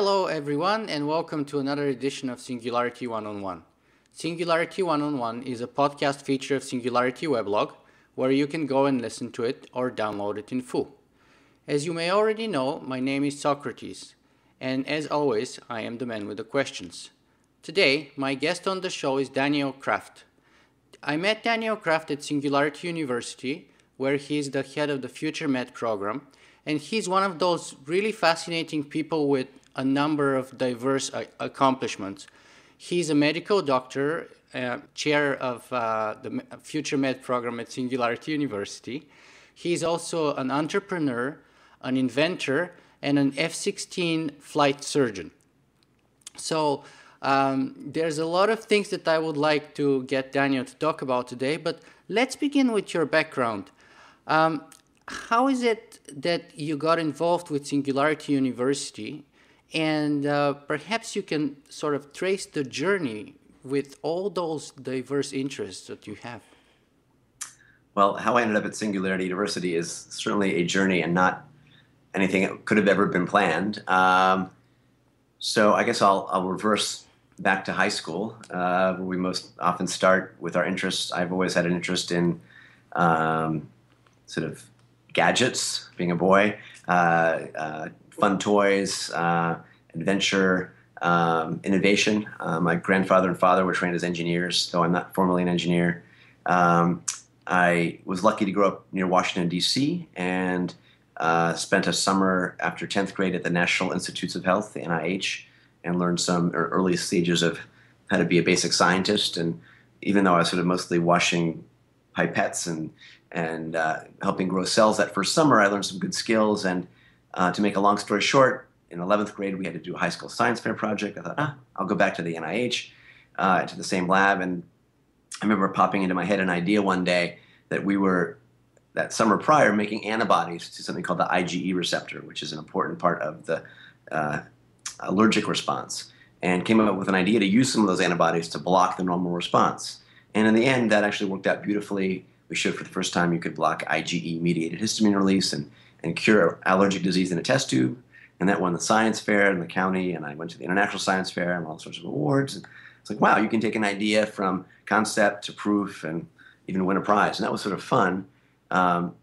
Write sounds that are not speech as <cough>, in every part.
Hello, everyone, and welcome to another edition of Singularity One on One. Singularity One on One is a podcast feature of Singularity Weblog where you can go and listen to it or download it in full. As you may already know, my name is Socrates, and as always, I am the man with the questions. Today, my guest on the show is Daniel Kraft. I met Daniel Kraft at Singularity University, where he is the head of the Future Med program, and he's one of those really fascinating people with a number of diverse uh, accomplishments. He's a medical doctor, uh, chair of uh, the Future Med program at Singularity University. He's also an entrepreneur, an inventor, and an F 16 flight surgeon. So, um, there's a lot of things that I would like to get Daniel to talk about today, but let's begin with your background. Um, how is it that you got involved with Singularity University and uh, perhaps you can sort of trace the journey with all those diverse interests that you have. Well, how I ended up at Singularity University is certainly a journey and not anything that could have ever been planned. Um, so I guess I'll, I'll reverse back to high school, uh, where we most often start with our interests. I've always had an interest in um, sort of gadgets, being a boy, uh, uh, fun toys, uh, adventure, um, innovation. Uh, my grandfather and father were trained as engineers, though I'm not formally an engineer. Um, I was lucky to grow up near Washington, D.C., and uh, spent a summer after 10th grade at the National Institutes of Health, the NIH, and learned some early stages of how to be a basic scientist. And even though I was sort of mostly washing pipettes and and uh, helping grow cells that first summer, I learned some good skills. And uh, to make a long story short, in 11th grade, we had to do a high school science fair project. I thought, ah, I'll go back to the NIH, uh, to the same lab. And I remember popping into my head an idea one day that we were, that summer prior, making antibodies to something called the IgE receptor, which is an important part of the uh, allergic response. And came up with an idea to use some of those antibodies to block the normal response. And in the end, that actually worked out beautifully. We showed for the first time you could block IgE mediated histamine release and, and cure allergic disease in a test tube and that won the science fair in the county, and I went to the international science fair and all sorts of awards. And it's like, wow, you can take an idea from concept to proof and even win a prize, and that was sort of fun. Um,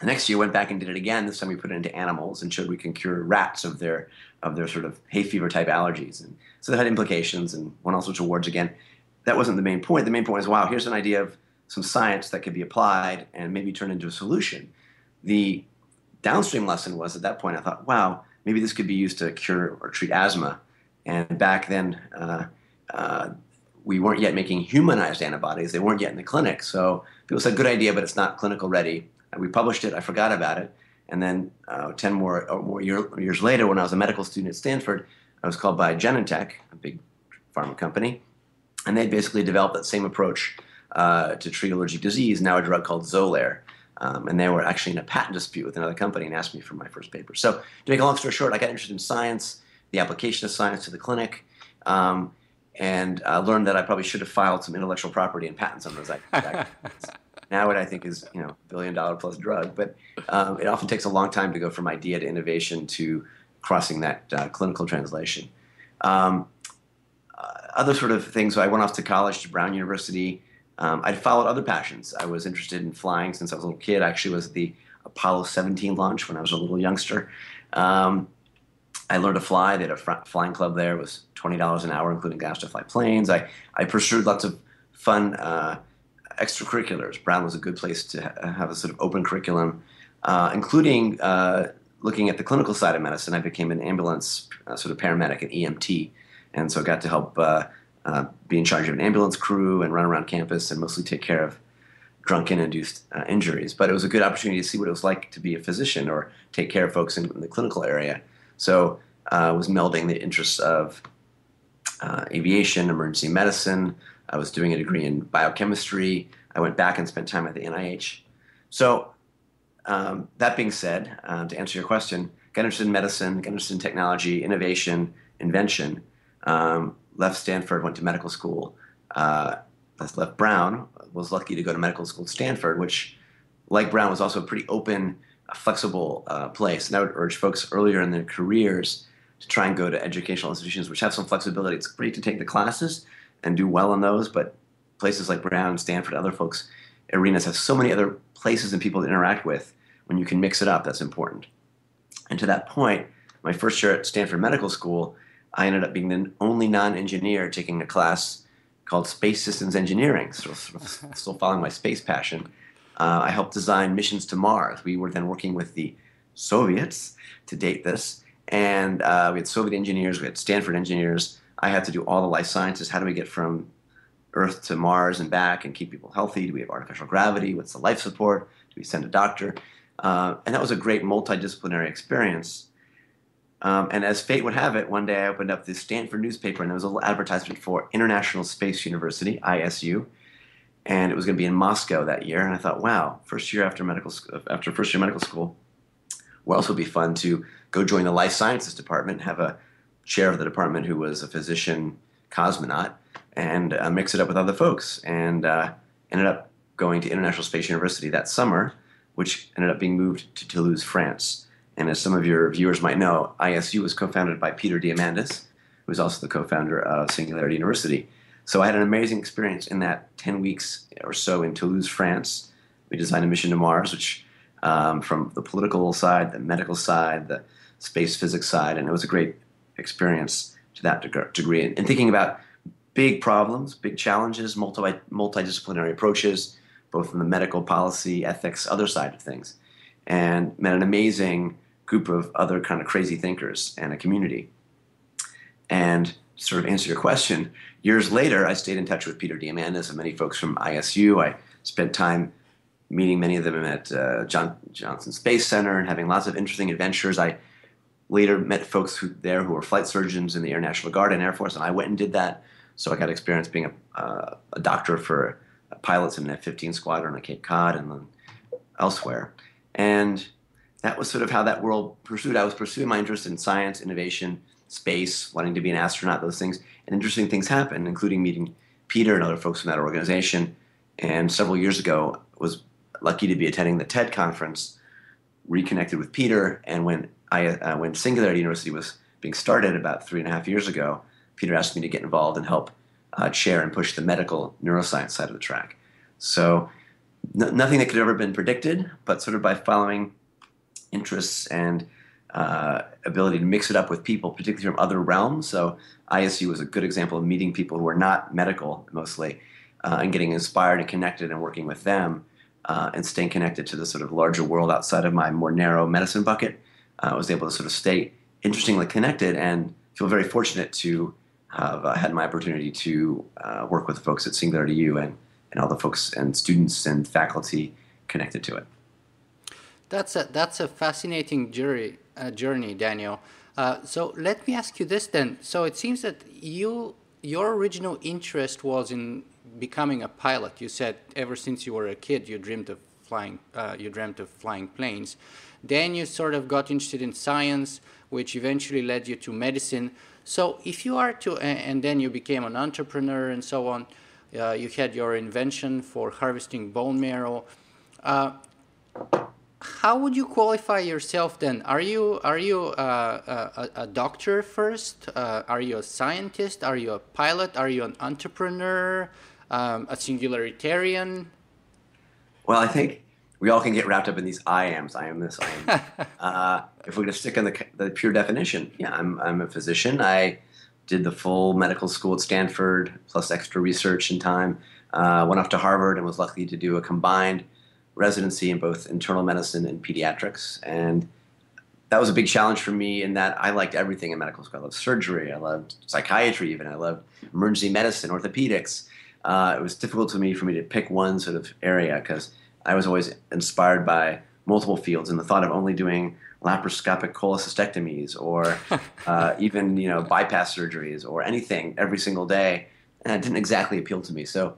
the next year, went back and did it again. This time, we put it into animals and showed we can cure rats of their of their sort of hay fever type allergies, and so that had implications and won all sorts of awards again. That wasn't the main point. The main point is, wow, here's an idea of some science that could be applied and maybe turn into a solution. The downstream lesson was at that point, I thought, wow, maybe this could be used to cure or treat asthma. And back then, uh, uh, we weren't yet making humanized antibodies. They weren't yet in the clinic. So it was a good idea, but it's not clinical ready. We published it. I forgot about it. And then uh, 10 more, or more year, years later, when I was a medical student at Stanford, I was called by Genentech, a big pharma company. And they basically developed that same approach uh, to treat allergic disease, now a drug called Xolair. Um, and they were actually in a patent dispute with another company and asked me for my first paper. So, to make a long story short, I got interested in science, the application of science to the clinic, um, and uh, learned that I probably should have filed some intellectual property and patents on those. <laughs> now, what I think is you know billion dollar plus drug, but um, it often takes a long time to go from idea to innovation to crossing that uh, clinical translation. Um, uh, other sort of things. So I went off to college to Brown University. Um, I'd followed other passions. I was interested in flying since I was a little kid. I actually was at the Apollo 17 launch when I was a little youngster. Um, I learned to fly. They had a flying club there. It was $20 an hour, including gas to fly planes. I, I pursued lots of fun uh, extracurriculars. Brown was a good place to ha- have a sort of open curriculum, uh, including uh, looking at the clinical side of medicine. I became an ambulance uh, sort of paramedic, an EMT, and so got to help uh, uh, be in charge of an ambulance crew and run around campus and mostly take care of drunken induced uh, injuries. But it was a good opportunity to see what it was like to be a physician or take care of folks in, in the clinical area. So uh, I was melding the interests of uh, aviation, emergency medicine. I was doing a degree in biochemistry. I went back and spent time at the NIH. So um, that being said, uh, to answer your question, got interested in medicine, got interested in technology, innovation, invention. Um, left Stanford, went to medical school. Uh, left Brown, was lucky to go to medical school at Stanford, which, like Brown, was also a pretty open, uh, flexible uh, place. And I would urge folks earlier in their careers to try and go to educational institutions which have some flexibility. It's great to take the classes and do well in those, but places like Brown, Stanford, other folks, arenas have so many other places and people to interact with. When you can mix it up, that's important. And to that point, my first year at Stanford Medical School, I ended up being the only non-engineer taking a class called Space Systems Engineering. So still following my space passion. Uh, I helped design missions to Mars. We were then working with the Soviets to date this, and uh, we had Soviet engineers, we had Stanford engineers. I had to do all the life sciences. How do we get from Earth to Mars and back and keep people healthy? Do we have artificial gravity? What's the life support? Do we send a doctor? Uh, and that was a great multidisciplinary experience. Um, and as fate would have it, one day I opened up the Stanford newspaper and there was a little advertisement for International Space University, ISU, and it was going to be in Moscow that year. And I thought, wow, first year after medical after first year medical school, what else would be fun to go join the life sciences department, have a chair of the department who was a physician cosmonaut, and uh, mix it up with other folks. And uh, ended up going to International Space University that summer, which ended up being moved to Toulouse, France. And as some of your viewers might know, ISU was co-founded by Peter Diamandis, who is also the co-founder of Singularity University. So I had an amazing experience in that 10 weeks or so in Toulouse, France. We designed a mission to Mars, which um, from the political side, the medical side, the space physics side, and it was a great experience to that degree. And, thinking about big problems, big challenges, multi multidisciplinary approaches, both in the medical policy, ethics, other side of things, and met an amazing group of other kind of crazy thinkers and a community. And sort of answer your question, years later, I stayed in touch with Peter Diamandis and many folks from ISU. I spent time meeting many of them at uh, John, Johnson Space Center and having lots of interesting adventures. I later met folks who, there who were flight surgeons in the Air National Guard and Air Force, and I went and did that. So I got experience being a, uh, a doctor for pilots in an F-15 squadron at Cape Cod and then elsewhere. And that was sort of how that world pursued. I was pursuing my interest in science, innovation, space, wanting to be an astronaut, those things. And interesting things happened, including meeting Peter and other folks from that organization. And several years ago, was lucky to be attending the TED conference, reconnected with Peter. And when I uh, when Singularity University was being started about three and a half years ago, Peter asked me to get involved and help uh, chair and push the medical neuroscience side of the track. So nothing that could have ever been predicted, but sort of by following interests and uh, ability to mix it up with people, particularly from other realms. So ISU was a good example of meeting people who are not medical mostly, uh, and getting inspired and connected and working with them, uh, and staying connected to the sort of larger world outside of my more narrow medicine bucket. Uh, I was able to sort of stay interestingly connected and feel very fortunate to have uh, had my opportunity to uh, work with folks at Singularity U and, and all the folks and students and faculty connected to it. That's a that's a fascinating journey, uh, journey, Daniel. Uh, so let me ask you this then. So it seems that you your original interest was in becoming a pilot. You said ever since you were a kid you dreamed of flying. Uh, you dreamt of flying planes. Then you sort of got interested in science, which eventually led you to medicine. So if you are to, and then you became an entrepreneur and so on. Uh, you had your invention for harvesting bone marrow. Uh, how would you qualify yourself then? Are you are you uh, a, a, doctor first? Uh, are you a scientist? Are you a pilot? Are you an entrepreneur? Um, a singularitarian? Well, I think we all can get wrapped up in these I ams. I am this. I am. <laughs> uh, if we're going to stick on the, the pure definition, yeah, I'm I'm a physician. I did the full medical school at Stanford plus extra research and time. Uh, went off to Harvard and was lucky to do a combined residency in both internal medicine and pediatrics. And that was a big challenge for me in that I liked everything in medical school. I loved surgery, I loved psychiatry, even I loved emergency medicine, orthopedics. Uh, it was difficult to me for me to pick one sort of area because I was always inspired by multiple fields, and the thought of only doing laparoscopic cholecystectomies or <laughs> uh, even you know bypass surgeries or anything every single day, and it didn't exactly appeal to me. So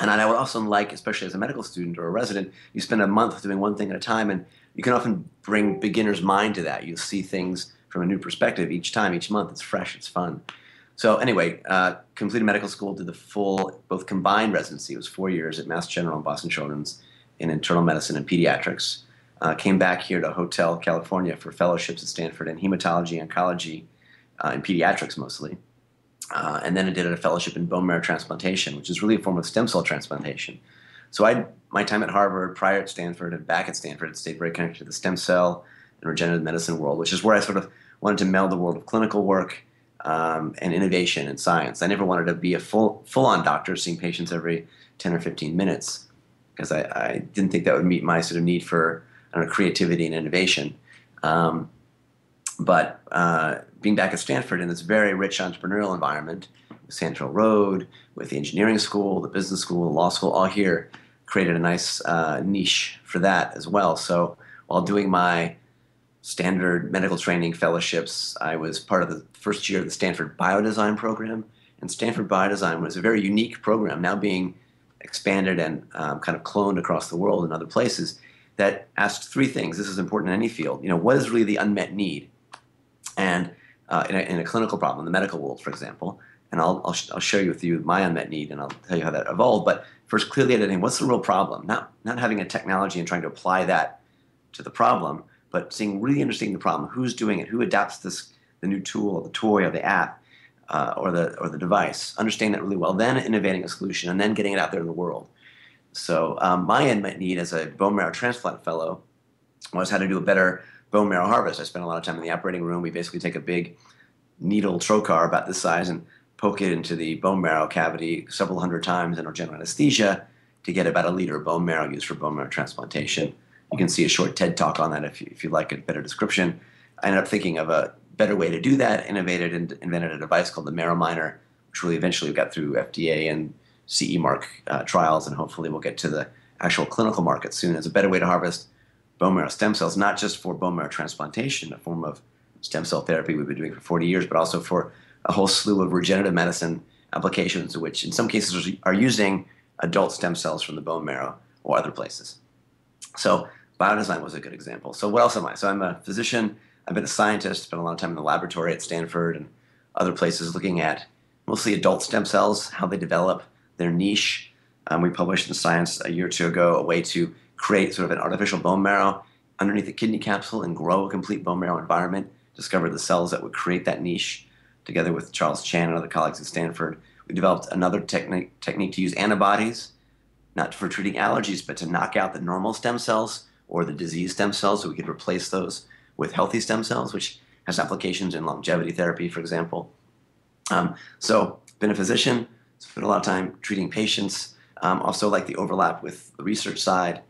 and I would also like, especially as a medical student or a resident, you spend a month doing one thing at a time, and you can often bring beginner's mind to that. You'll see things from a new perspective each time, each month. It's fresh, it's fun. So anyway, uh, completed medical school, did the full, both combined residency. It was four years at Mass General and Boston Children's in internal medicine and pediatrics. Uh, came back here to Hotel California for fellowships at Stanford in hematology, oncology, uh, and pediatrics mostly. Uh, and then I did a fellowship in bone marrow transplantation, which is really a form of stem cell transplantation. So I, my time at Harvard, prior at Stanford, and back at Stanford, stayed very connected to the stem cell and regenerative medicine world, which is where I sort of wanted to meld the world of clinical work um, and innovation and science. I never wanted to be a full full on doctor seeing patients every 10 or 15 minutes because I, I, didn't think that would meet my sort of need for know, creativity and innovation. Um, but uh, being back at Stanford in this very rich entrepreneurial environment, Hill Road, with the engineering school, the business school, the law school, all here, created a nice uh, niche for that as well. So while doing my standard medical training fellowships. I was part of the first year of the Stanford Biodesign program, and Stanford Biodesign was a very unique program, now being expanded and um, kind of cloned across the world in other places. That asked three things. This is important in any field. You know, what is really the unmet need, and uh, in, a, in, a, clinical problem, in the medical world, for example. And I'll, I'll, I'll share with you my unmet need, and I'll tell you how that evolved. But first, clearly identifying what's the real problem. Not not having a technology and trying to apply that to the problem, but seeing really understanding the problem, who's doing it, who adapts this the new tool or the toy or the app uh, or the or the device, understanding that really well, then innovating a solution and then getting it out there in the world. So um, my unmet need as a bone marrow transplant fellow was how to do a better bone marrow harvest. I spent a lot of time in the operating room. We basically take a big needle trocar about this size and poke it into the bone marrow cavity several hundred times under general anesthesia to get about a liter of bone marrow used for bone marrow transplantation. You can see a short TED talk on that if you, if you like a better description. I ended up thinking of a better way to do that, innovated and invented a device called the Marrow Miner, which we eventually got through FDA and CE mark uh, trials, and hopefully we'll get to the actual clinical market soon as a better way to harvest bone marrow stem cells, not just for bone marrow transplantation, a form of stem cell therapy we've been doing for 40 years, but also for a whole slew of regenerative medicine applications, which in some cases are using adult stem cells from the bone marrow or other places. So biodesign was a good example. So what else am I? So I'm a physician. I've been a scientist. Spent a lot of time in the laboratory at Stanford and other places looking at mostly adult stem cells, how they develop, their niche. Um, we published in Science a year or two ago a way to create sort of an artificial bone marrow underneath the kidney capsule and grow a complete bone marrow environment. Discovered the cells that would create that niche. Together with Charles Chan and other colleagues at Stanford, we developed another technique technique to use antibodies, not for treating allergies, but to knock out the normal stem cells or the disease stem cells, so we could replace those with healthy stem cells, which has applications in longevity therapy, for example. Um, so, been a physician, spent a lot of time treating patients. Um, also, like the overlap with the research side,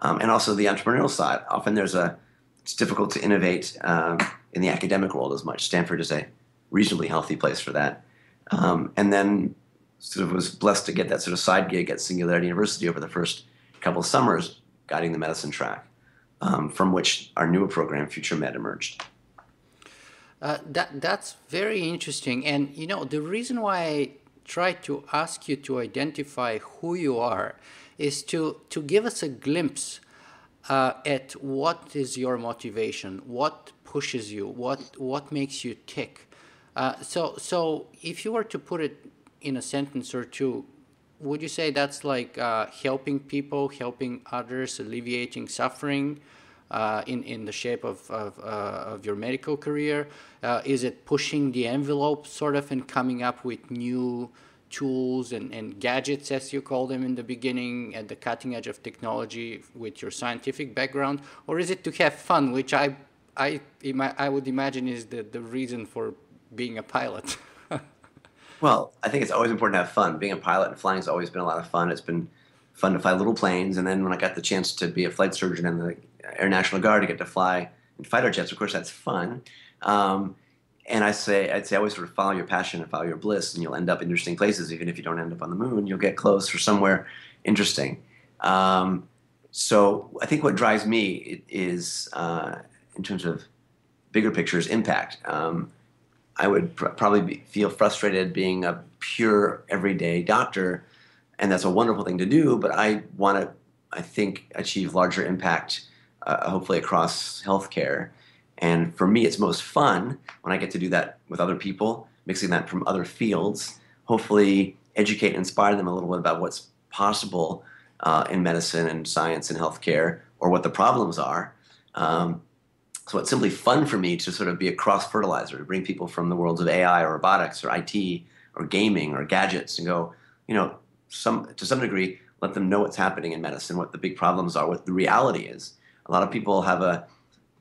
um, and also the entrepreneurial side. Often, there's a it's difficult to innovate um, in the academic world as much. Stanford is a reasonably healthy place for that. Um, and then, sort of was blessed to get that sort of side gig at Singularity University over the first couple of summers, guiding the medicine track um, from which our newer program, Future Med, emerged. Uh, that that's very interesting, and you know the reason why I tried to ask you to identify who you are is to to give us a glimpse uh, at what is your motivation, what pushes you, what what makes you tick. Uh, so so if you were to put it in a sentence or two, would you say that's like uh, helping people, helping others, alleviating suffering uh, in, in the shape of, of, uh, of your medical career? Uh, is it pushing the envelope sort of and coming up with new tools and, and gadgets, as you call them in the beginning, at the cutting edge of technology with your scientific background? Or is it to have fun, which I, I, I would imagine is the, the reason for being a pilot? <laughs> Well, I think it's always important to have fun. Being a pilot and flying has always been a lot of fun. It's been fun to fly little planes, and then when I got the chance to be a flight surgeon in the Air National Guard to get to fly in fighter jets, of course, that's fun. Um, and I say, I'd say, always sort of follow your passion and follow your bliss, and you'll end up in interesting places. Even if you don't end up on the moon, you'll get close or somewhere interesting. Um, so I think what drives me is, uh, in terms of bigger pictures, impact. Um, I would pr- probably be, feel frustrated being a pure everyday doctor, and that's a wonderful thing to do. But I want to, I think, achieve larger impact, uh, hopefully across healthcare. And for me, it's most fun when I get to do that with other people mixing that from other fields, hopefully educate and inspire them a little bit about what's possible uh, in medicine and science and healthcare or what the problems are. Um, so it's simply fun for me to sort of be a cross fertilizer to bring people from the worlds of AI or robotics or IT or gaming or gadgets and go, you know, some to some degree, let them know what's happening in medicine, what the big problems are, what the reality is. A lot of people have a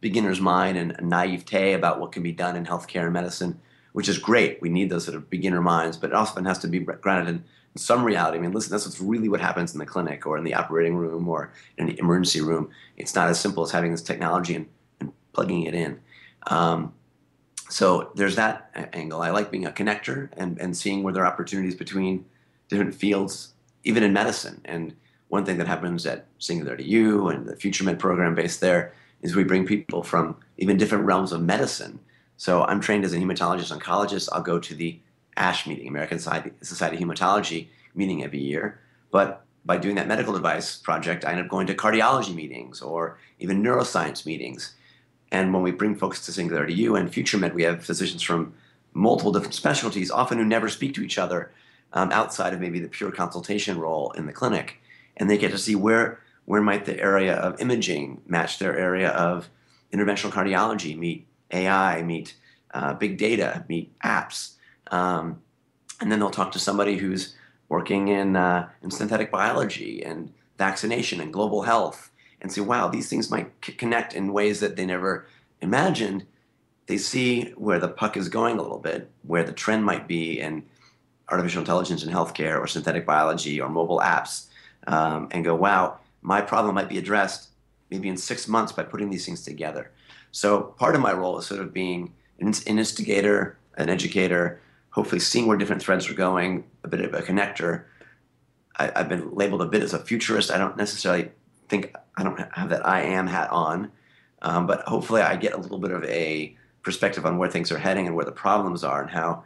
beginner's mind and naivete about what can be done in healthcare and medicine, which is great. We need those sort of beginner minds, but it often has to be grounded in some reality. I mean, listen, that's what's really what happens in the clinic or in the operating room or in the emergency room. It's not as simple as having this technology and, and plugging it in. Um, so there's that angle. I like being a connector and, and seeing where there are opportunities between different fields, even in medicine. And one thing that happens at Singularity U and the Future Med program based there is we bring people from even different realms of medicine. So I'm trained as a hematologist oncologist. I'll go to the ASH meeting, American Society, of Hematology meeting every year. But by doing that medical device project, I end up going to cardiology meetings or even neuroscience meetings. And when we bring folks to Singularity U and Future Med, we have physicians from multiple different specialties, often who never speak to each other um, outside of maybe the pure consultation role in the clinic. And they get to see where, where might the area of imaging match their area of interventional cardiology, meet AI, meet uh, big data, meet apps. Um, and then they'll talk to somebody who's working in, uh, in synthetic biology and vaccination and global health and say, wow, these things might c- connect in ways that they never imagined. They see where the puck is going a little bit, where the trend might be in artificial intelligence in healthcare or synthetic biology or mobile apps, um, and go, wow, my problem might be addressed maybe in six months by putting these things together. So part of my role is sort of being an instigator, an educator, hopefully seeing where different threads are going, a bit of a connector. I, have been labeled a bit as a futurist. I don't necessarily think I don't have that I am hat on, um, but hopefully I get a little bit of a perspective on where things are heading and where the problems are and how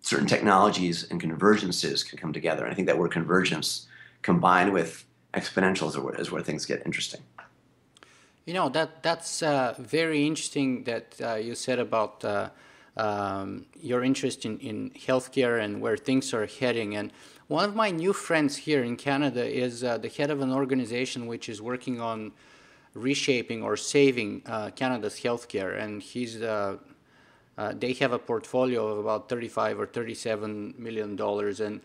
certain technologies and convergences can come together. And I think that word convergence combined with exponentials is where, is where things get interesting. You know that that's uh, very interesting that uh, you said about uh, um, your interest in, in healthcare and where things are heading. And one of my new friends here in Canada is uh, the head of an organization which is working on reshaping or saving uh, Canada's healthcare, and he's uh, they have a portfolio of about 35 or 37 million dollars and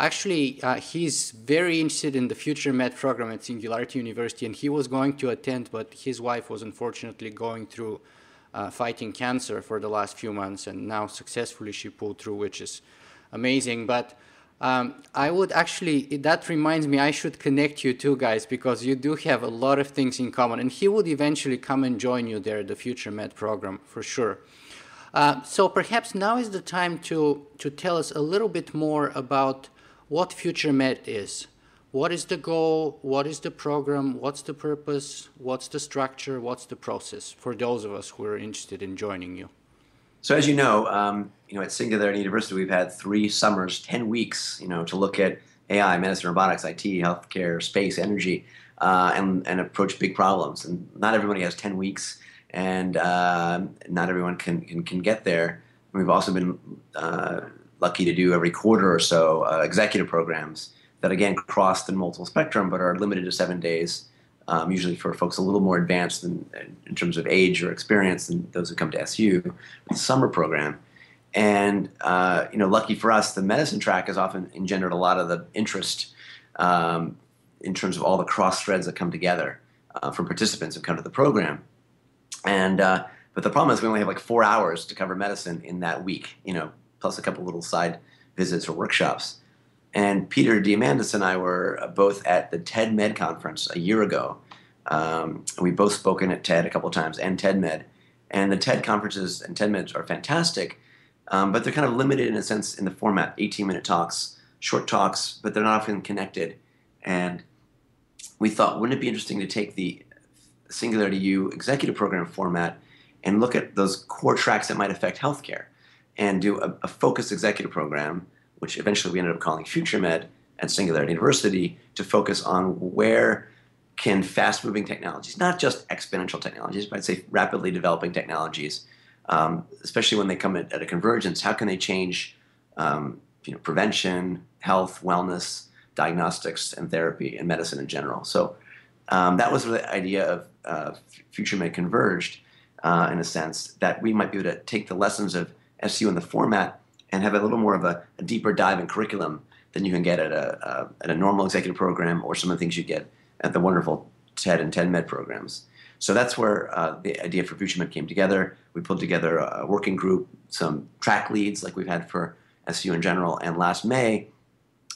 Actually, uh, he's very interested in the Future Med program at Singularity University, and he was going to attend, but his wife was unfortunately going through uh, fighting cancer for the last few months, and now successfully she pulled through, which is amazing. But um, I would actually, that reminds me, I should connect you two guys because you do have a lot of things in common. And he would eventually come and join you there, the Future Med program, for sure. Uh, so perhaps now is the time to, to tell us a little bit more about what Future Med is. What is the goal? What is the program? What's the purpose? What's the structure? What's the process for those of us who are interested in joining you? So, as you know, um, you know, at Singularity University, we've had three summers, ten weeks, you know, to look at AI, medicine, robotics, IT, healthcare, space, energy, uh, and and approach big problems. And not everybody has ten weeks, and uh, not everyone can, can can get there. We've also been uh, lucky to do every quarter or so uh, executive programs that again cross the multiple spectrum but are limited to seven days um, usually for folks a little more advanced than, in terms of age or experience than those who come to SU, the summer program. And uh, you know, lucky for us, the medicine track has often engendered a lot of the interest um, in terms of all the cross threads that come together uh, from participants who come to the program. And uh, but the problem is we only have like four hours to cover medicine in that week. You know, plus a couple little side visits or workshops. And Peter Diamandis and I were both at the TED Med conference a year ago. Um, we both spoken at TED a couple times and TED Med. And the TED conferences and TED Meds are fantastic, um, but they're kind of limited in a sense in the format 18 minute talks, short talks, but they're not often connected. And we thought, wouldn't it be interesting to take the Singularity U executive program format and look at those core tracks that might affect healthcare? And do a, a focused executive program, which eventually we ended up calling Future Med at Singularity University, to focus on where can fast moving technologies, not just exponential technologies, but I'd say rapidly developing technologies, um, especially when they come at, at, a convergence, how can they change um, you know, prevention, health, wellness, diagnostics, and therapy, and medicine in general? So um, that was the idea of uh, FutureMed Converged, uh, in a sense, that we might be able to take the lessons of SU in the format and have a little more of a, a deeper dive in curriculum than you can get at a, at a normal executive program or some of the things you get at the wonderful TED and TED Med programs. So that's where uh, the idea for FutureMed came together. We pulled together a working group, some track leads like we've had for SU in general, and last May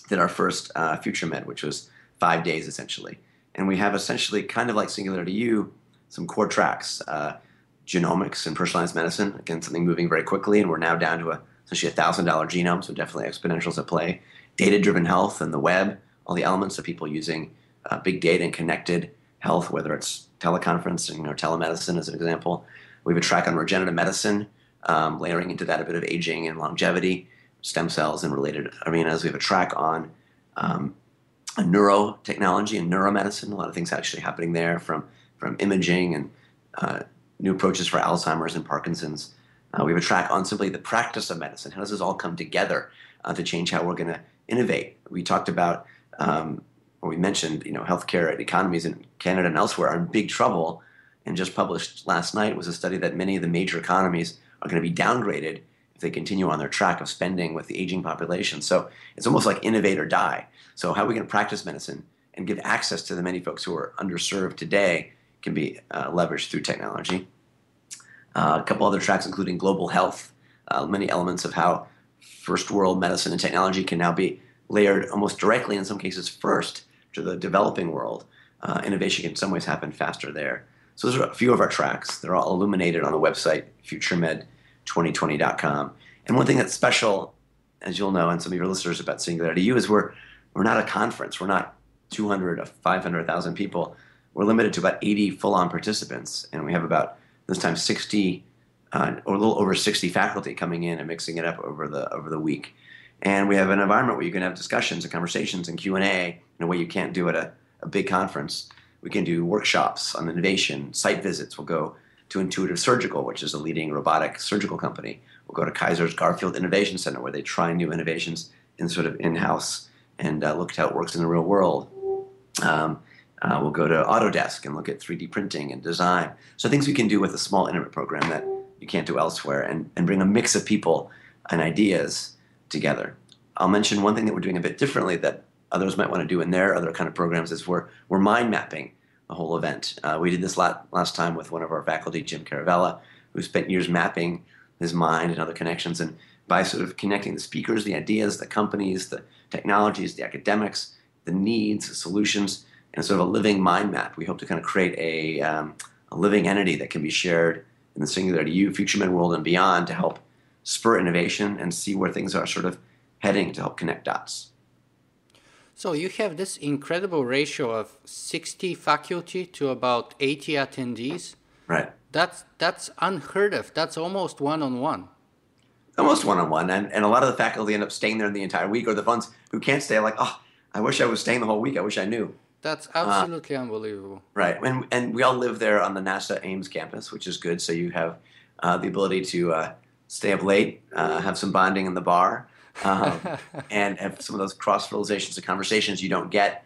did our first uh, FutureMed, which was five days essentially. And we have essentially kind of like Singularity U, some core tracks, uh, genomics and personalized medicine, again, something moving very quickly, and we're now down to a, essentially a $1,000 genome, so definitely exponentials at play. Data-driven health and the web, all the elements of people using uh, big data and connected health, whether it's teleconferencing or telemedicine as an example. We have a track on regenerative medicine, um, layering into that a bit of aging and longevity, stem cells and related arenas. We have a track on um, neurotechnology and neuromedicine. A lot of things actually happening there from, from imaging and uh, new approaches for Alzheimer's and Parkinson's. Uh, we have a track on simply the practice of medicine. How does this all come together uh, to change how we're going to innovate? We talked about um, or we mentioned, you know, healthcare economies in Canada and elsewhere are in big trouble. And just published last night was a study that many of the major economies are going to be downgraded if they continue on their track of spending with the aging population. So it's almost like innovate or die. So how are we going to practice medicine and give access to the many folks who are underserved today can be uh, leveraged through technology. Uh, a couple other tracks, including global health, uh, many elements of how first world medicine and technology can now be layered almost directly, in some cases, first to the developing world, uh, innovation can in some ways happen faster there. So those are a few of our tracks. They're all illuminated on the website, futuremed2020.com. And one thing that's special, as you'll know, and some of your listeners about Singularity U, is we're, we're not a conference. We're not 200 or 500,000 people. We're limited to about 80 full-on participants, and we have about this time 60 uh, or a little over 60 faculty coming in and mixing it up over the over the week. And we have an environment where you can have discussions and conversations and q&a in a way you can't do at a, a big conference. We can do workshops on innovation site visits. We'll go to intuitive surgical which is a leading robotic surgical company. We'll go to kaiser's garfield innovation center where they try new innovations in sort of in-house and uh, look at how it works in the real world. Um, uh, we'll go to autodesk and look at 3d printing and design so things we can do with a small intimate program that you can't do elsewhere and, and bring a mix of people and ideas together. I'll mention one thing that we're doing a bit differently that others might want to do in their other kind of programs is we're, we're mind mapping the whole event. Uh, we did this last, last time with one of our faculty, Jim Caravella, who spent years mapping his mind and other connections. And by sort of connecting the speakers, the ideas, the companies, the technologies, the academics, the needs, the solutions, and sort of a living mind map, we hope to kind of create a, um, a living entity that can be shared in the Singularity U, FutureMed world, and beyond to help spur innovation and see where things are sort of heading to help connect dots. So you have this incredible ratio of 60 faculty to about 80 attendees. Right. That's that's unheard of. That's almost one on one. Almost one on one, and and a lot of the faculty end up staying there the entire week, or the ones who can't stay, like, oh, I wish I was staying the whole week. I wish I knew. That's uh, absolutely uh, unbelievable. Right, and and we all live there on the NASA Ames campus, which is good. So you have uh, the ability to uh, stay up late, uh, have some bonding in the bar, um, <laughs> and have some of those cross fertilizations of conversations you don't get.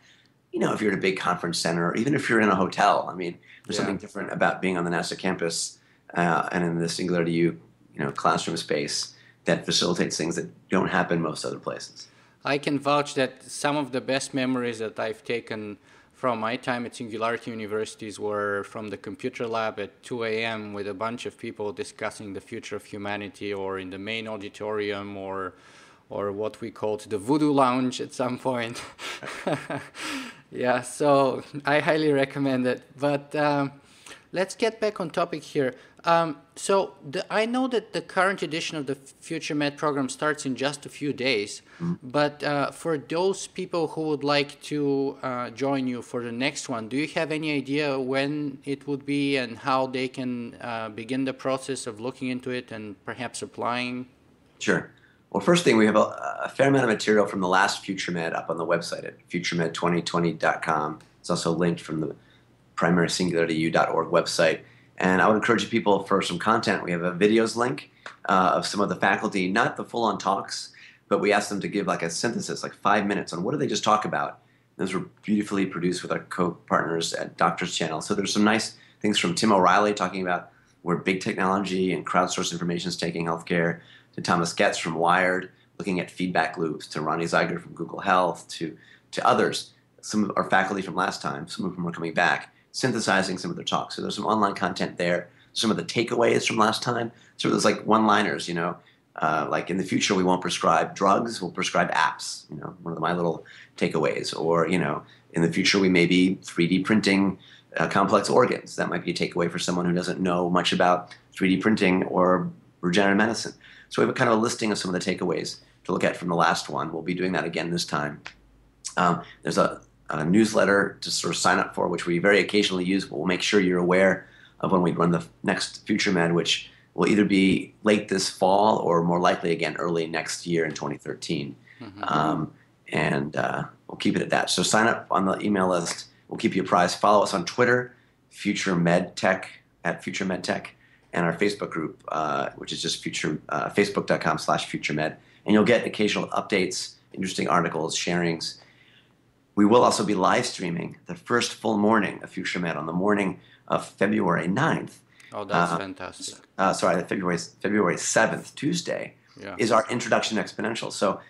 You know, if you're at a big conference center, or even if you're in a hotel. I mean, there's yeah. something different about being on the NASA campus uh, and in the Singularity U, you know, classroom space that facilitates things that don't happen most other places. I can vouch that some of the best memories that I've taken from my time at Singularity Universities were from the computer lab at 2 a.m. with a bunch of people discussing the future of humanity, or in the main auditorium, or or what we called the Voodoo Lounge at some point. <laughs> yeah, so I highly recommend it. But um, let's get back on topic here. Um, so the, I know that the current edition of the Future Med program starts in just a few days, mm-hmm. but uh, for those people who would like to uh, join you for the next one, do you have any idea when it would be and how they can uh, begin the process of looking into it and perhaps applying? Sure. Well, first thing, we have a, a fair amount of material from the last Future Med up on the website at futuremed2020.com. It's also linked from the primarysingularity.org website And I would encourage you people for some content. We have a videos link uh, of some of the faculty, not the full-on talks, but we asked them to give like a synthesis, like five minutes on what did they just talk about. Those were beautifully produced with our co-partners at Doctors Channel. So there's some nice things from Tim O'Reilly talking about where big technology and crowdsourced information is taking healthcare, to Thomas Goetz from Wired, looking at feedback loops, to Roni Zeiger from Google Health, to to others. Some of our faculty from last time, some of them are coming back, synthesizing some of their talks. So there's some online content there. Some of the takeaways from last time. So there's like one-liners, you know, uh, like in the future we won't prescribe drugs, we'll prescribe apps. You know, one of my little takeaways. Or you know, in the future we may be 3D printing uh, complex organs. That might be a takeaway for someone who doesn't know much about 3D printing or regenerative medicine. So we have a kind of a listing of some of the takeaways to look at from the last one. We'll be doing that again this time. Um, there's a, a, newsletter to sort of sign up for, which we very occasionally use, but we'll make sure you're aware of when we run the next Future Med, which will either be late this fall or more likely again early next year in 2013. Mm-hmm. Um, and uh, we'll keep it at that. So sign up on the email list We'll keep you apprised. Follow us on Twitter, Future MedTech at Future MedTech, and our Facebook group, uh, which is just future uh, facebook.com slash FutureMed. And you'll get occasional updates, interesting articles, sharings. We will also be live streaming the first full morning of Future Med on the morning of February 9th. Oh, that's uh, fantastic. Uh, sorry, February February 7th, Tuesday, yeah. is our introduction to exponential. So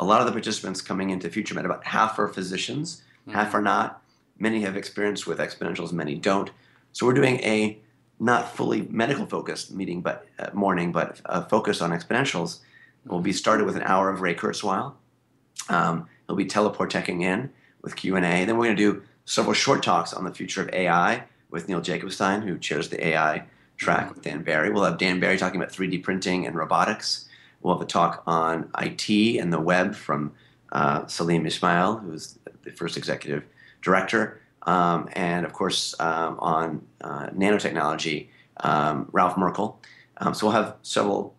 a lot of the participants coming into Future Med, about half are physicians, mm-hmm. half are not. Many have experience with exponentials, many don't. So we're doing a not fully medical focused meeting, but uh, morning, but a focus on exponentials. It will be started with an hour of Ray Kurzweil. Um, he'll be teleporting in with Q and A. Then we're going to do several short talks on the future of AI with Neil Jacobstein, who chairs the AI track with Dan Barry. We'll have Dan Barry talking about 3D printing and robotics. We'll have a talk on IT and the web from uh, Salim Ismail, who's the first executive director, um, and of course um, on uh, nanotechnology, um, Ralph Merkle. Um, so we'll have several.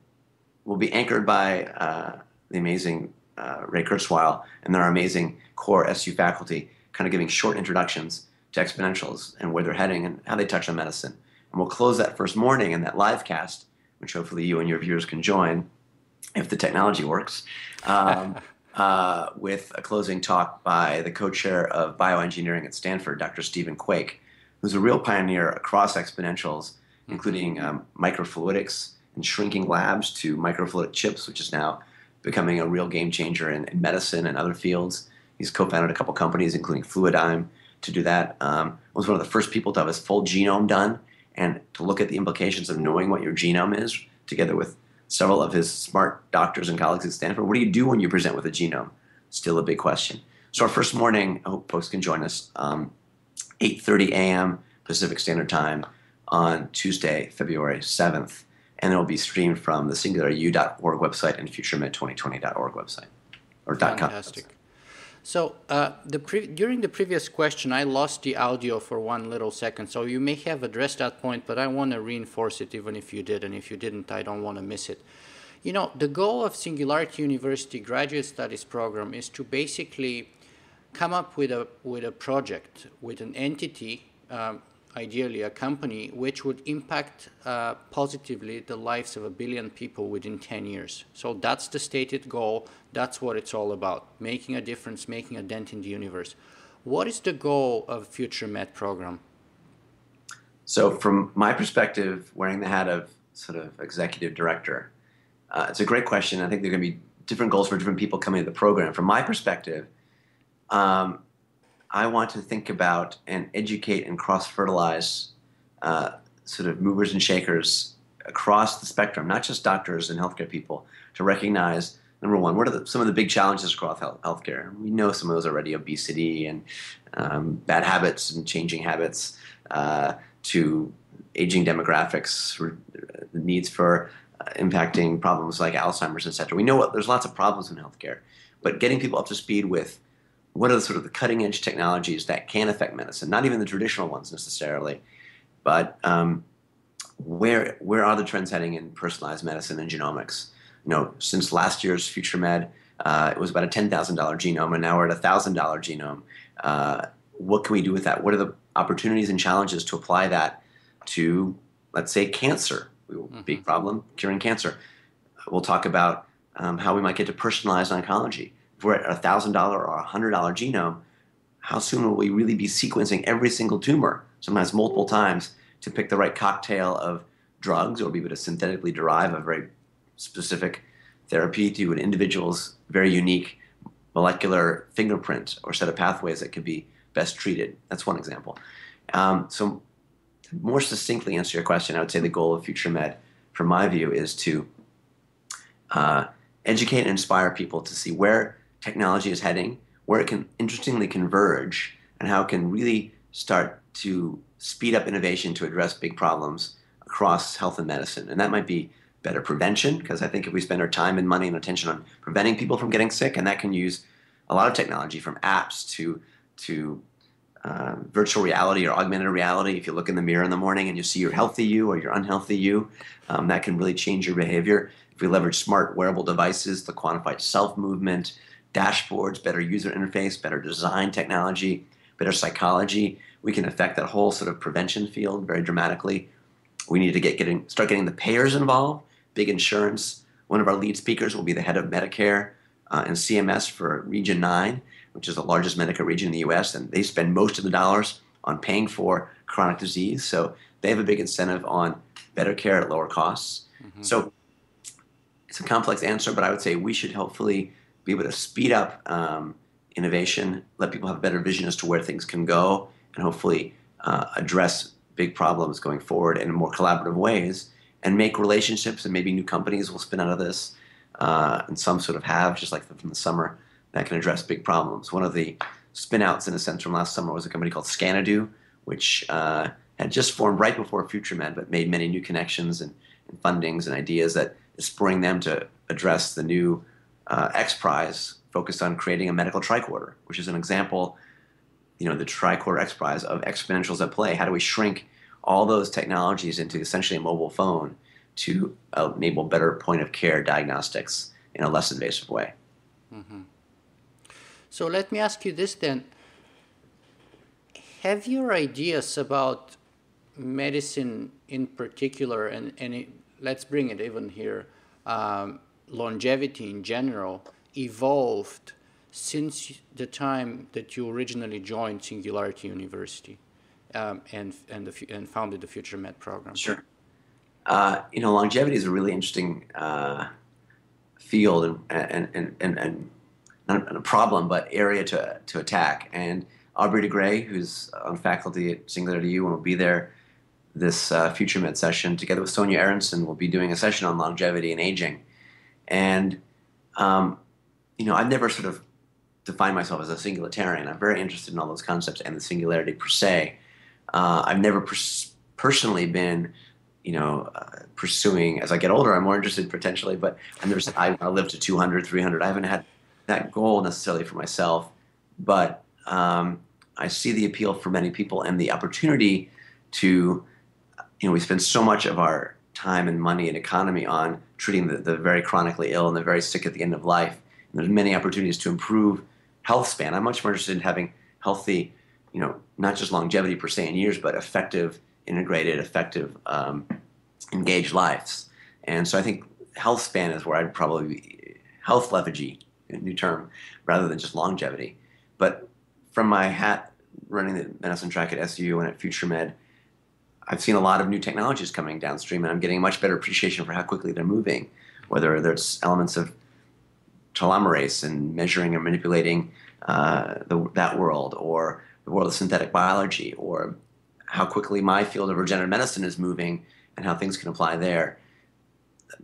We'll be anchored by uh, the amazing uh, Ray Kurzweil and their amazing core SU faculty, kind of giving short introductions to exponentials and where they're heading and how they touch on medicine. And we'll close that first morning in that live cast, which hopefully you and your viewers can join if the technology works. Um, <laughs> uh, with a closing talk by the co-chair of bioengineering at Stanford, Dr. Stephen Quake, who's a real pioneer across exponentials, including um, microfluidics and shrinking labs to microfluidic chips, which is now becoming a real game changer in, in medicine and other fields. He's co-founded a couple companies, including Fluidigm, to do that. Um, was one of the first people to have his full genome done and to look at the implications of knowing what your genome is, together with several of his smart doctors and colleagues at Stanford. What do you do when you present with a genome? Still a big question. So our first morning, I hope folks can join us, um, 8.30 a.m. Pacific Standard Time on Tuesday, February 7th. And it will be streamed from the singularityu.org website and futuremed2020.org website. Or Fantastic. .com. So uh, the pre- during the previous question, I lost the audio for one little second. So you may have addressed that point, but I want to reinforce it, even if you did, and if you didn't, I don't want to miss it. You know, the goal of Singularity University Graduate Studies program is to basically come up with a with a project with an entity um, ideally a company which would impact uh, positively the lives of a billion people within 10 years. So that's the stated goal. That's what it's all about making a difference, making a dent in the universe. What is the goal of Future Med program? So, from my perspective, wearing the hat of sort of executive director, uh, it's a great question. I think there are going to be different goals for different people coming to the program. From my perspective, um, I want to think about and educate and cross fertilize uh, sort of movers and shakers across the spectrum, not just doctors and healthcare people, to recognize number one, what are the, some of the big challenges across health, healthcare? We know some of those already obesity and um, bad habits and changing habits, uh, to aging demographics, the needs for uh, impacting problems like Alzheimer's, et cetera. We know what, there's lots of problems in healthcare, but getting people up to speed with what are the sort of the cutting edge technologies that can affect medicine? Not even the traditional ones necessarily, but um, where where are the trends heading in personalized medicine and genomics? You know, since last year's Future Med, uh, it was about a ten thousand dollar genome, and now we're at a thousand dollar genome. Uh, what can we do with that? What are the opportunities and challenges to apply that to, let's say, cancer. Mm-hmm. Big problem, curing cancer. We'll talk about um, how we might get to personalized oncology. We're at a $1,000 or a $100 genome, how soon will we really be sequencing every single tumor, sometimes multiple times, to pick the right cocktail of drugs or be able to synthetically derive a very specific therapy to an individual's very unique molecular fingerprint or set of pathways that could be best treated. That's one example. Um, so, more succinctly answer your question, I would say the goal of Future Med, from my view, is to uh, educate and inspire people to see where technology is heading, where it can interestingly converge, and how it can really start to speed up innovation to address big problems across health and medicine. And that might be better prevention, because I think if we spend our time and money and attention on preventing people from getting sick, and that can use a lot of technology from apps to to uh, virtual reality or augmented reality. If you look in the mirror in the morning and you see your healthy you or your unhealthy you, um, that can really change your behavior. If we leverage smart wearable devices, the quantified self movement, dashboards, better user interface, better design technology, better psychology, we can affect that whole sort of prevention field very dramatically. We need to get getting start getting the payers involved, big insurance. One of our lead speakers will be the head of Medicare uh, and CMS for Region 9, which is the largest Medicare region in the US, and they spend most of the dollars on paying for chronic disease. So they have a big incentive on better care at lower costs. Mm-hmm. So it's a complex answer, but I would say we should hopefully be able to speed up um, innovation, let people have a better vision as to where things can go, and hopefully uh, address big problems going forward in more collaborative ways and make relationships and maybe new companies will spin out of this uh, and some sort of have just like from the summer that can address big problems. One of the spinouts in a sense from last summer was a company called Scanadu which uh, had just formed right before FutureMed but made many new connections and, and fundings and ideas that is spurring them to address the new uh, X Prize focused on creating a medical tricorder which is an example you know the tricorder X Prize of exponentials at play. How do we shrink all those technologies into essentially a mobile phone to enable better point of care diagnostics in a less invasive way? Mm-hmm. So let me ask you this then: Have your ideas about medicine in particular, and and it, let's bring it even here, um, longevity in general, evolved? since the time that you originally joined Singularity University um, and, and, the, and founded the Future Med program? Sure. Uh, you know, longevity is a really interesting uh, field and, and, and, and, and not a problem, but area to, to attack. And Aubrey de Grey, who's on faculty at Singularity U and will be there this uh, Future Med session, together with Sonia Arrison, will be doing a session on longevity and aging. And, um, you know, I've never sort of defined myself as a singularitarian. I'm very interested in all those concepts and the singularity per se. Uh, I've never pers- personally been, you know, uh, pursuing. As I get older, I'm more interested potentially, but I've never said I, I live to 200, 300. I haven't had that goal necessarily for myself, but um, I see the appeal for many people and the opportunity to, you know, we spend so much of our time and money and economy on treating the, the very chronically ill and the very sick at the end of life. And there's many opportunities to improve health span. I'm much more interested in having healthy, you know, not just longevity per se in years, but effective, integrated, effective, um, engaged lives. And so I think health span is where I'd probably be, health lethargy, a new term, rather than just longevity. But from my hat running the medicine track at SU and at Future Med, I've seen a lot of new technologies coming downstream, and I'm getting a much better appreciation for how quickly they're moving. Whether there's elements of telomerase and measuring and manipulating uh, the, that world, or the world of synthetic biology, or how quickly my field of regenerative medicine is moving and how things can apply there.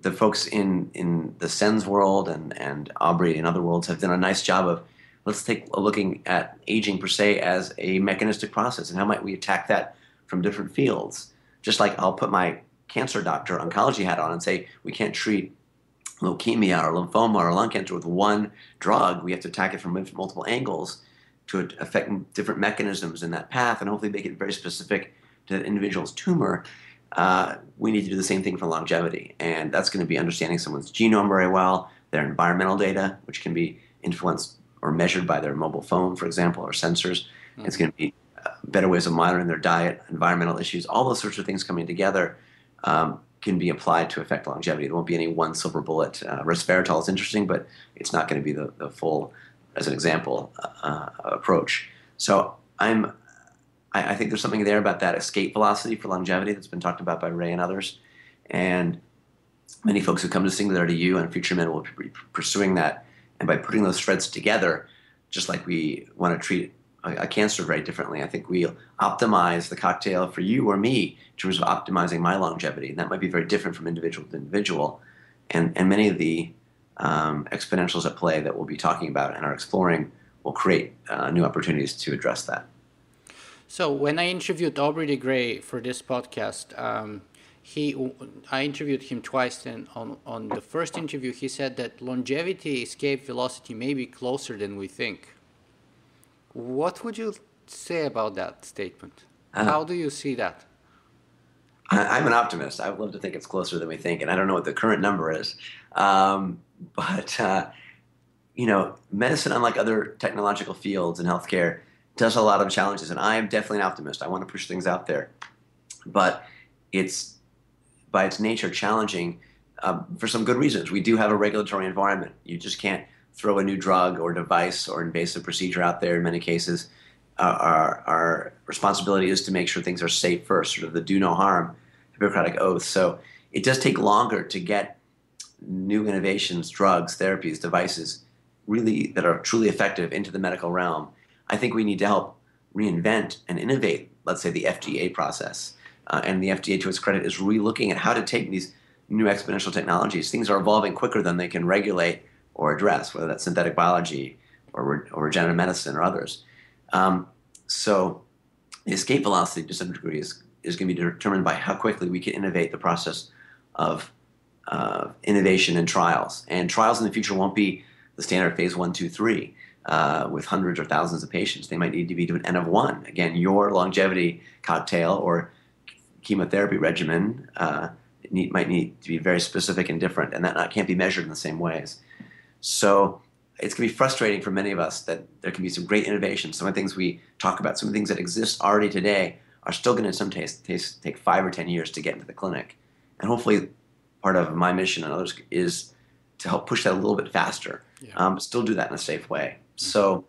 The folks in, in the SENS world and, and Aubrey and other worlds have done a nice job of let's take a looking at aging per se as a mechanistic process and how might we attack that from different fields. Just like I'll put my cancer doctor oncology hat on and say we can't treat leukemia or lymphoma or lung cancer with one drug. We have to attack it from multiple angles to affect different mechanisms in that path and hopefully make it very specific to that individual's tumor. Uh, we need to do the same thing for longevity. And that's going to be understanding someone's genome very well, their environmental data, which can be influenced or measured by their mobile phone, for example, or sensors. Mm-hmm. It's going to be better ways of monitoring their diet, environmental issues, all those sorts of things coming together um, can be applied to affect longevity. There won't be any one silver bullet. Uh, resveratrol is interesting, but it's not going to be the, the full, as an example, uh, approach. So I'm, I, I, think there's something there about that escape velocity for longevity that's been talked about by Ray and others, and many folks who come to Singularity U and Future Med will be pursuing that. And by putting those threads together, just like we want to treat a, cancer very differently. I think we'll optimize the cocktail for you or me in terms of optimizing my longevity. And that might be very different from individual to individual. And, and many of the um, exponentials at play that we'll be talking about and are exploring will create uh, new opportunities to address that. So when I interviewed Aubrey de Grey for this podcast, um, he I interviewed him twice, and on on the first interview he said that longevity escape velocity may be closer than we think. What would you say about that statement? Uh, How do you see that? I, am an optimist. I would love to think it's closer than we think, and I don't know what the current number is. Um, <laughs> but uh, you know, medicine, unlike other technological fields in healthcare, does a lot of challenges, and I am definitely an optimist. I want to push things out there, but it's by its nature challenging um, for some good reasons. We do have a regulatory environment. You just can't throw a new drug or device or invasive procedure out there in many cases. Uh, our, our responsibility is to make sure things are safe first, sort of the do no harm Hippocratic oath. So it does take longer to get new innovations, drugs, therapies, devices, really that are truly effective into the medical realm. I think we need to help reinvent and innovate, let's say, the FDA process. Uh, and the FDA, to its credit, is really looking at how to take these new exponential technologies. Things are evolving quicker than they can regulate or address, whether that's synthetic biology or, or regenerative medicine or others. Um, so the escape velocity to some degree is, is going to be determined by how quickly we can innovate the process of uh, innovation and trials. And trials in the future won't be the standard phase one, two, three uh, with hundreds or thousands of patients. They might need to be to an N of one. Again, your longevity cocktail or chemotherapy regimen uh, need, might need to be very specific and different, and that not, can't be measured in the same ways. So it's going to be frustrating for many of us that there can be some great innovations. Some of the things we talk about, some of the things that exist already today, are still going to, in some case, take five or ten years to get into the clinic. And hopefully, part of my mission and others is to help push that a little bit faster, yeah. um, but still do that in a safe way. Mm-hmm. So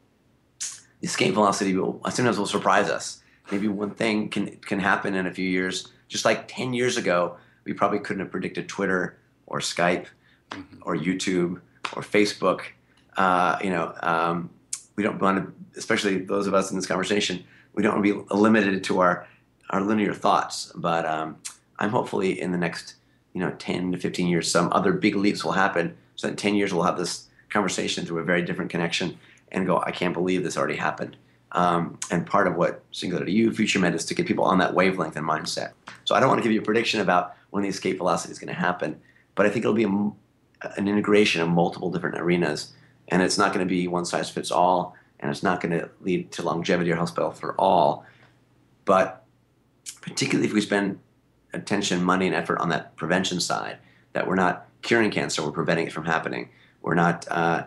the escape velocity will sometimes will surprise us. Maybe one thing can can happen in a few years, just like ten years ago, we probably couldn't have predicted Twitter or Skype mm-hmm. or YouTube or Facebook. Uh, you know, um, we don't want to, especially those of us in this conversation, we don't want to be limited to our our linear thoughts. But um, I'm hopefully in the next, you know, 10 to 15 years, some other big leaps will happen. So in 10 years, we'll have this conversation through a very different connection and go, I can't believe this already happened. Um, and part of what Singularity U, Future Med, is to get people on that wavelength and mindset. So I don't want to give you a prediction about when the escape velocity is going to happen, but I think it'll be a, an integration of multiple different arenas, and it's not going to be one size fits all, and it's not going to lead to longevity or health for all. But particularly if we spend attention, money, and effort on that prevention side, that we're not curing cancer, we're preventing it from happening. We're not uh,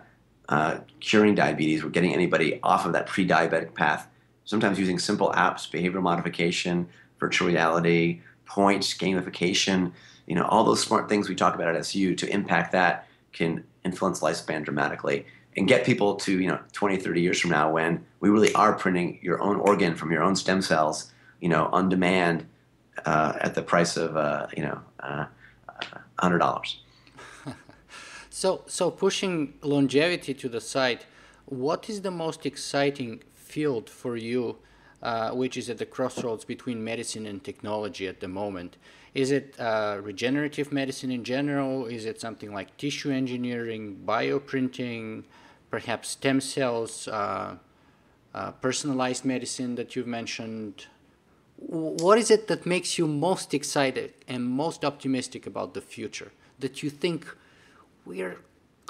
uh, curing diabetes, we're getting anybody off of that pre diabetic path. Sometimes using simple apps, behavioral modification, virtual reality, points, gamification, you know, all those smart things we talk about at SU to impact that can influence lifespan dramatically and get people to, you know, 20, 30 years from now when we really are printing your own organ from your own stem cells, you know, on demand uh, at the price of, uh, you know, uh, $100. <laughs> so, so pushing longevity to the side, what is the most exciting field for you, uh, which is at the crossroads between medicine and technology at the moment? Is it uh, regenerative medicine in general? Is it something like tissue engineering, bioprinting, perhaps stem cells, uh, uh, personalized medicine that you've mentioned? What is it that makes you most excited and most optimistic about the future? That you think we're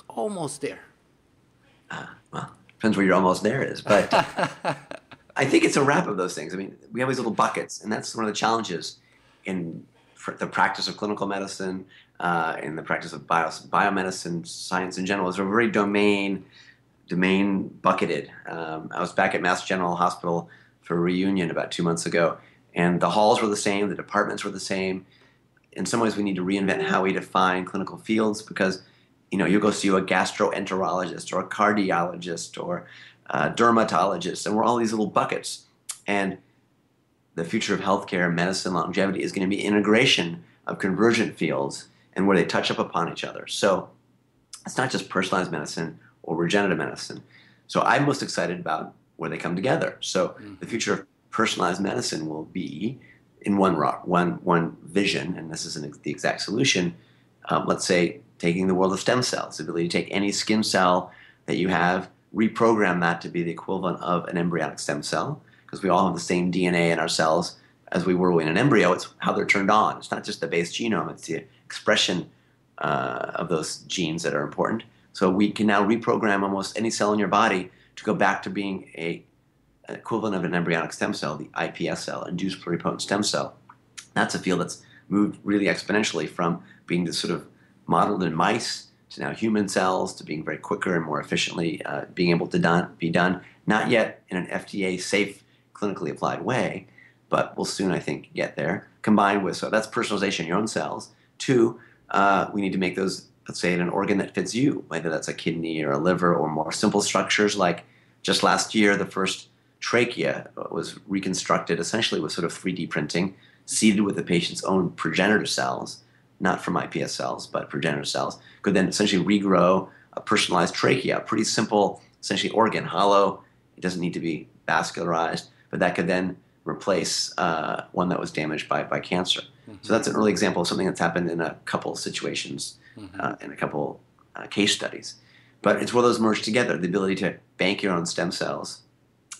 almost there? Uh, well, depends where you're almost there is, but <laughs> I think it's a wrap of those things. I mean, we have these little buckets, and that's one of the challenges in the practice of clinical medicine, uh, in the practice of bio, biomedicine, science in general, is a very domain domain bucketed. Um, I was back at Mass General Hospital for a reunion about two months ago, and the halls were the same, the departments were the same. In some ways, we need to reinvent how we define clinical fields because, you know, you go see a gastroenterologist or a cardiologist or a dermatologist, and we're all these little buckets. And the future of healthcare, medicine, longevity is going to be integration of convergent fields and where they touch up upon each other. So it's not just personalized medicine or regenerative medicine. So I'm most excited about where they come together. So mm-hmm. the future of personalized medicine will be in one one one vision, and this isn't the exact solution. Um, let's say taking the world of stem cells, the ability to take any skin cell that you have, reprogram that to be the equivalent of an embryonic stem cell, because we all have the same DNA in our cells as we were in an embryo. It's how they're turned on. It's not just the base genome; it's the expression uh, of those genes that are important. So we can now reprogram almost any cell in your body to go back to being a an equivalent of an embryonic stem cell, the iPS cell, induced pluripotent stem cell. That's a field that's moved really exponentially from being just sort of modeled in mice to now human cells to being very quicker and more efficiently uh, being able to done, be done. Not yet in an FDA safe, clinically applied way, but we'll soon, I think, get there. Combined with so that's personalization in your own cells. Two, uh, we need to make those, let's say, in an organ that fits you, whether that's a kidney or a liver or more simple structures like just last year, the first trachea was reconstructed essentially with sort of 3D printing, seeded with the patient's own progenitor cells, not from iPS cells, but progenitor cells, could then essentially regrow a personalized trachea, a pretty simple, essentially organ, hollow. It doesn't need to be vascularized, but that could then replace uh, one that was damaged by, by cancer. Mm-hmm. So that's an early example of something that's happened in a couple situations, mm-hmm. uh, in a couple uh, case studies. But it's where those merge together the ability to bank your own stem cells,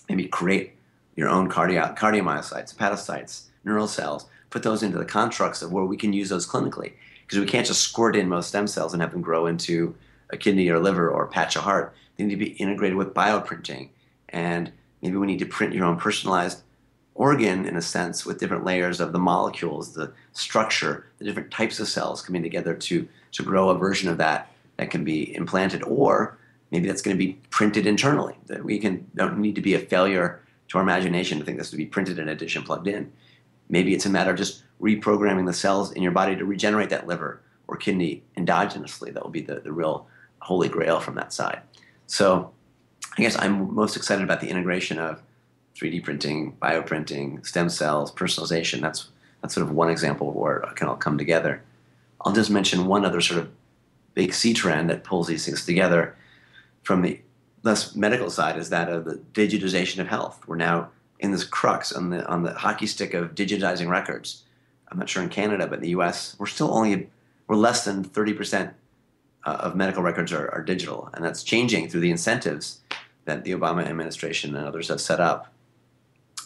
maybe create your own cardio- cardiomyocytes, hepatocytes, neural cells, put those into the constructs of where we can use those clinically. Because we can't just squirt in most stem cells and have them grow into a kidney or liver or a patch of heart. They need to be integrated with bioprinting. And maybe we need to print your own personalized organ in a sense with different layers of the molecules, the structure, the different types of cells coming together to, to grow a version of that that can be implanted. Or maybe that's going to be printed internally. That we can don't need to be a failure to our imagination to think this would be printed in addition plugged in. Maybe it's a matter of just reprogramming the cells in your body to regenerate that liver or kidney endogenously. That will be the, the real holy grail from that side. So I guess I'm most excited about the integration of 3D printing, bioprinting, stem cells, personalization. That's that's sort of one example where it can all come together. I'll just mention one other sort of big C trend that pulls these things together from the less medical side is that of the digitization of health. We're now in this crux on the on the hockey stick of digitizing records. I'm not sure in Canada, but in the U.S., we're still only we're less than 30 percent uh, of medical records are, are digital, and that's changing through the incentives that the Obama administration and others have set up.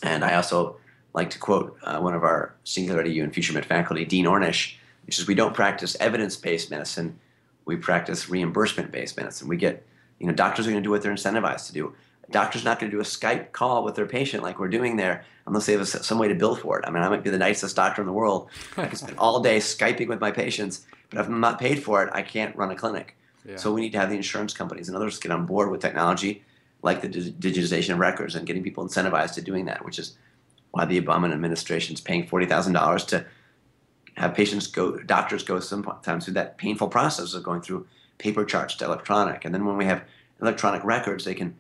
And I also like to quote uh, one of our Singularity U and FutureMed faculty, Dean Ornish, which says, "We don't practice evidence-based medicine; we practice reimbursement-based medicine. We get, you know, doctors are going to do what they're incentivized to do. A doctor's not going to do a Skype call with their patient like we're doing there unless they have some way to bill for it. I mean, I might be the nicest doctor in the world. I can spend all day Skyping with my patients, but if I'm not paid for it, I can't run a clinic. Yeah. So we need to have the insurance companies and others get on board with technology like the digitization of records and getting people incentivized to doing that, which is why the Obama administration is paying forty thousand dollars to have patients go, doctors go sometimes through that painful process of going through paper charts to electronic, and then when we have electronic records, they can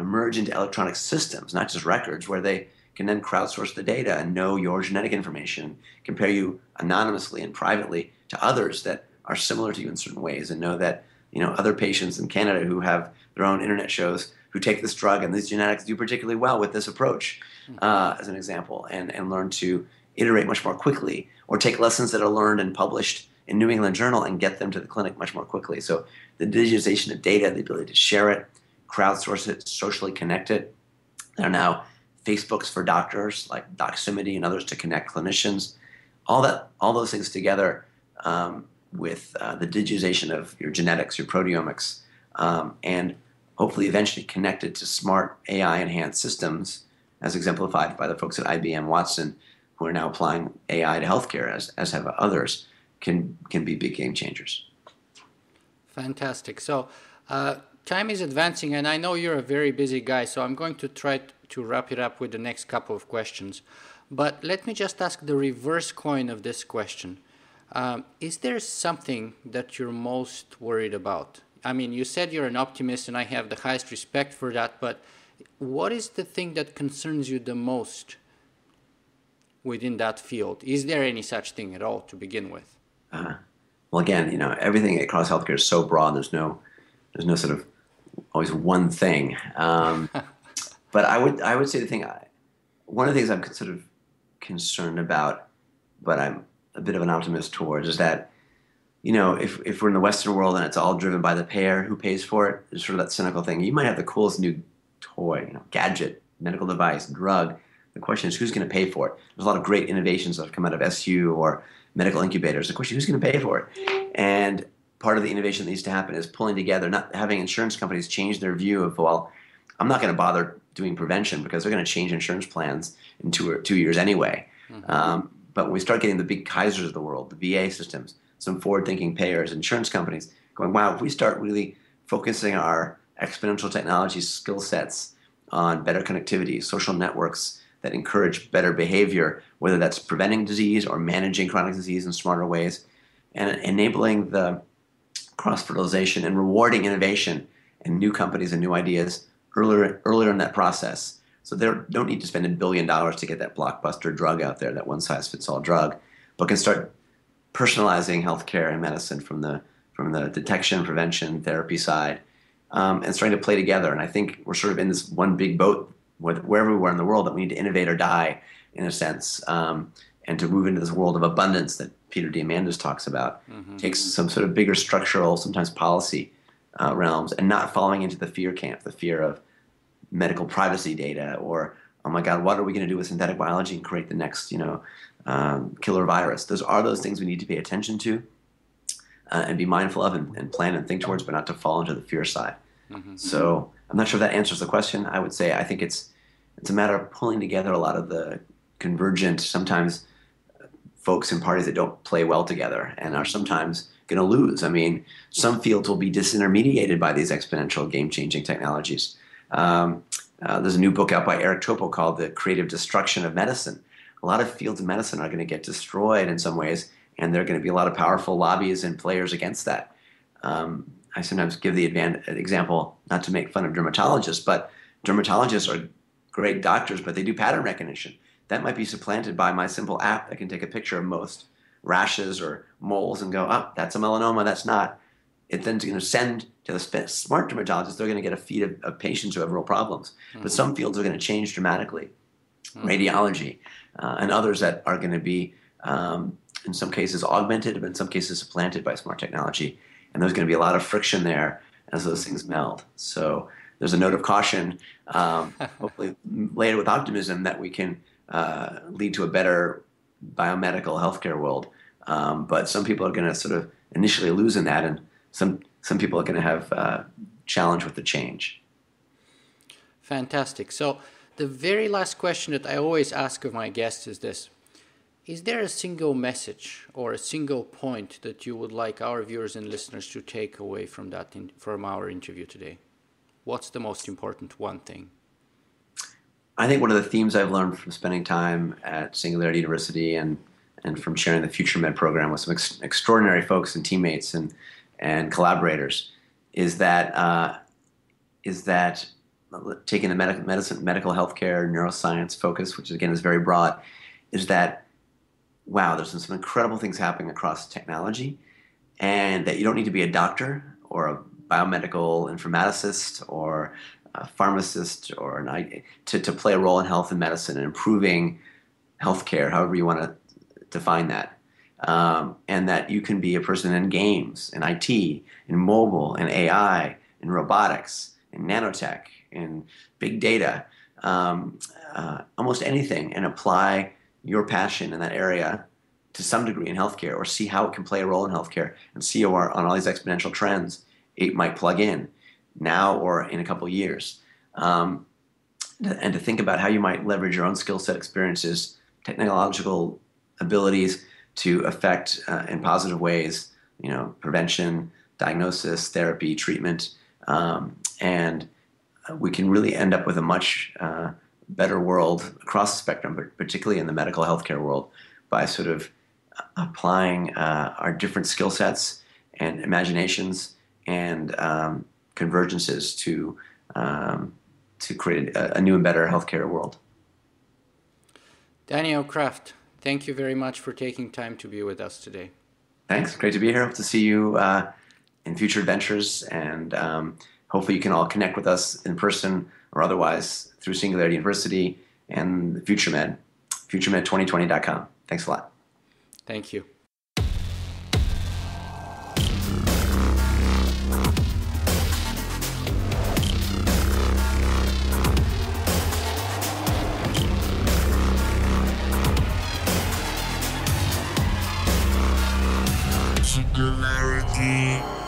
emerge into electronic systems, not just records, where they can then crowdsource the data and know your genetic information, compare you anonymously and privately to others that are similar to you in certain ways, and know that you know other patients in Canada who have their own internet shows who take this drug and these genetics do particularly well with this approach, hmm. uh, as an example, and, and learn to iterate much more quickly or take lessons that are learned and published in New England Journal and get them to the clinic much more quickly. So the digitization of data, the ability to share it, crowdsource it, socially connect it. There are now Facebooks for doctors like Doximity and others to connect clinicians. All that, all those things together um, with uh, the digitization of your genetics, your proteomics, um, and hopefully eventually connected to smart AI enhanced systems, as exemplified by the folks at IBM Watson, who are now applying AI to healthcare, as, as have others, can, can be big game changers. Fantastic. So, uh, time is advancing, and I know you're a very busy guy, so I'm going to try to wrap it up with the next couple of questions. But let me just ask the reverse coin of this question. Um, is there something that you're most worried about? I mean, you said you're an optimist, and I have the highest respect for that, but what is the thing that concerns you the most within that field? Is there any such thing at all to begin with? Uh, well, again, you know, everything across healthcare is so broad. There's no, there's no sort of always one thing. Um, <laughs> but I would, I would say the thing, I, one of the things I'm sort of concerned about, but I'm a bit of an optimist towards, is that, you know, if, if we're in the Western world and it's all driven by the payer who pays for it, there's sort of that cynical thing. You might have the coolest new toy, you know, gadget, medical device, drug. The question is who's going to pay for it? There's a lot of great innovations that have come out of SU or medical incubators. The question is who's going to pay for it? And part of the innovation that needs to happen is pulling together, not having insurance companies change their view of, well, I'm not going to bother doing prevention because they're going to change insurance plans in two or two years anyway. Mm-hmm. Um, but when we start getting the big Kaisers of the world, the VA systems, some forward-thinking payers, insurance companies, going, wow, if we start really focusing our exponential technology skill sets on better connectivity, social networks that encourage better behavior, whether that's preventing disease or managing chronic disease in smarter ways, and enabling the cross fertilization and rewarding innovation and new companies and new ideas earlier earlier in that process. So they don't need to spend a billion dollars to get that blockbuster drug out there, that one size fits all drug, but can start personalizing healthcare and medicine from the from the detection, prevention, therapy side, um, and starting to play together. And I think we're sort of in this one big boat wherever we are in the world that we need to innovate or die, in a sense, um, and to move into this world of abundance that Peter Diamandis talks about. Mm-hmm. Takes some sort of bigger structural, sometimes policy uh, realms, and not falling into the fear camp, the fear of medical privacy data or oh my god what are we going to do with synthetic biology and create the next you know um, killer virus those are those things we need to pay attention to uh, and be mindful of and, and, plan and think towards but not to fall into the fear side mm-hmm. so i'm not sure if that answers the question i would say i think it's it's a matter of pulling together a lot of the convergent sometimes folks in parties that don't play well together and are sometimes going to lose. I mean, some fields will be disintermediated by these exponential game changing technologies. Um, uh, there's a new book out by Eric Topol called The Creative Destruction of Medicine. A lot of fields of medicine are going to get destroyed in some ways, and there are going to be a lot of powerful lobbies and players against that. Um, I sometimes give the example, not to make fun of dermatologists, but dermatologists are great doctors, but they do pattern recognition. That might be supplanted by my simple app that can take a picture of most rashes or moles and go, oh, that's a melanoma, that's not. It then's going to send to the smart dermatologist, they're going to get a feed of, of patients who have real problems. Mm-hmm. But some fields are going to change dramatically. Mm-hmm. Radiology uh, and others that are going to be, um, in some cases, augmented, but in some cases, supplanted by smart technology. And there's going to be a lot of friction there as those things meld. So there's a note of caution, um, <laughs> hopefully later with optimism, that we can uh, lead to a better biomedical healthcare world. Um, but some people are going to sort of initially lose in that, and some some people are going to have uh, challenge with the change. Fantastic. So the very last question that I always ask of my guests is this: Is there a single message or a single point that you would like our viewers and listeners to take away from that in, from our interview today? What's the most important one thing? I think one of the themes I've learned from spending time at Singularity University and and from sharing the Future Med program with some ex- extraordinary folks and teammates and and collaborators is that uh, is that taking the medical medicine, medical healthcare, neuroscience focus, which again is very broad, is that wow, there's some, incredible things happening across technology, and that you don't need to be a doctor or a biomedical informaticist or a pharmacist or an to, to play a role in health and medicine and improving healthcare, however you want to define that. Um, and that you can be a person in games, in IT, in mobile, in AI, in robotics, in nanotech, in big data, um, uh, almost anything, and apply your passion in that area to some degree in healthcare, or see how it can play a role in healthcare, and see on all these exponential trends it might plug in now or in a couple years. Um, and to think about how you might leverage your own skill set, experiences, technological abilities to affect uh, in positive ways, you know, prevention, diagnosis, therapy, treatment, Um, and we can really end up with a much uh, better world across the spectrum, but particularly in the medical healthcare world, by sort of applying uh, our different skill sets and imaginations and um, convergences to um, to create a, a, new and better healthcare world. Daniel Kraft, thank you very much for taking time to be with us today. Thanks. Great to be here. Hope to see you uh, in future adventures, and um, hopefully you can all connect with us in person or otherwise through Singularity University and FutureMed, futuremed2020.com. Thanks a lot. Thank you. Singularity.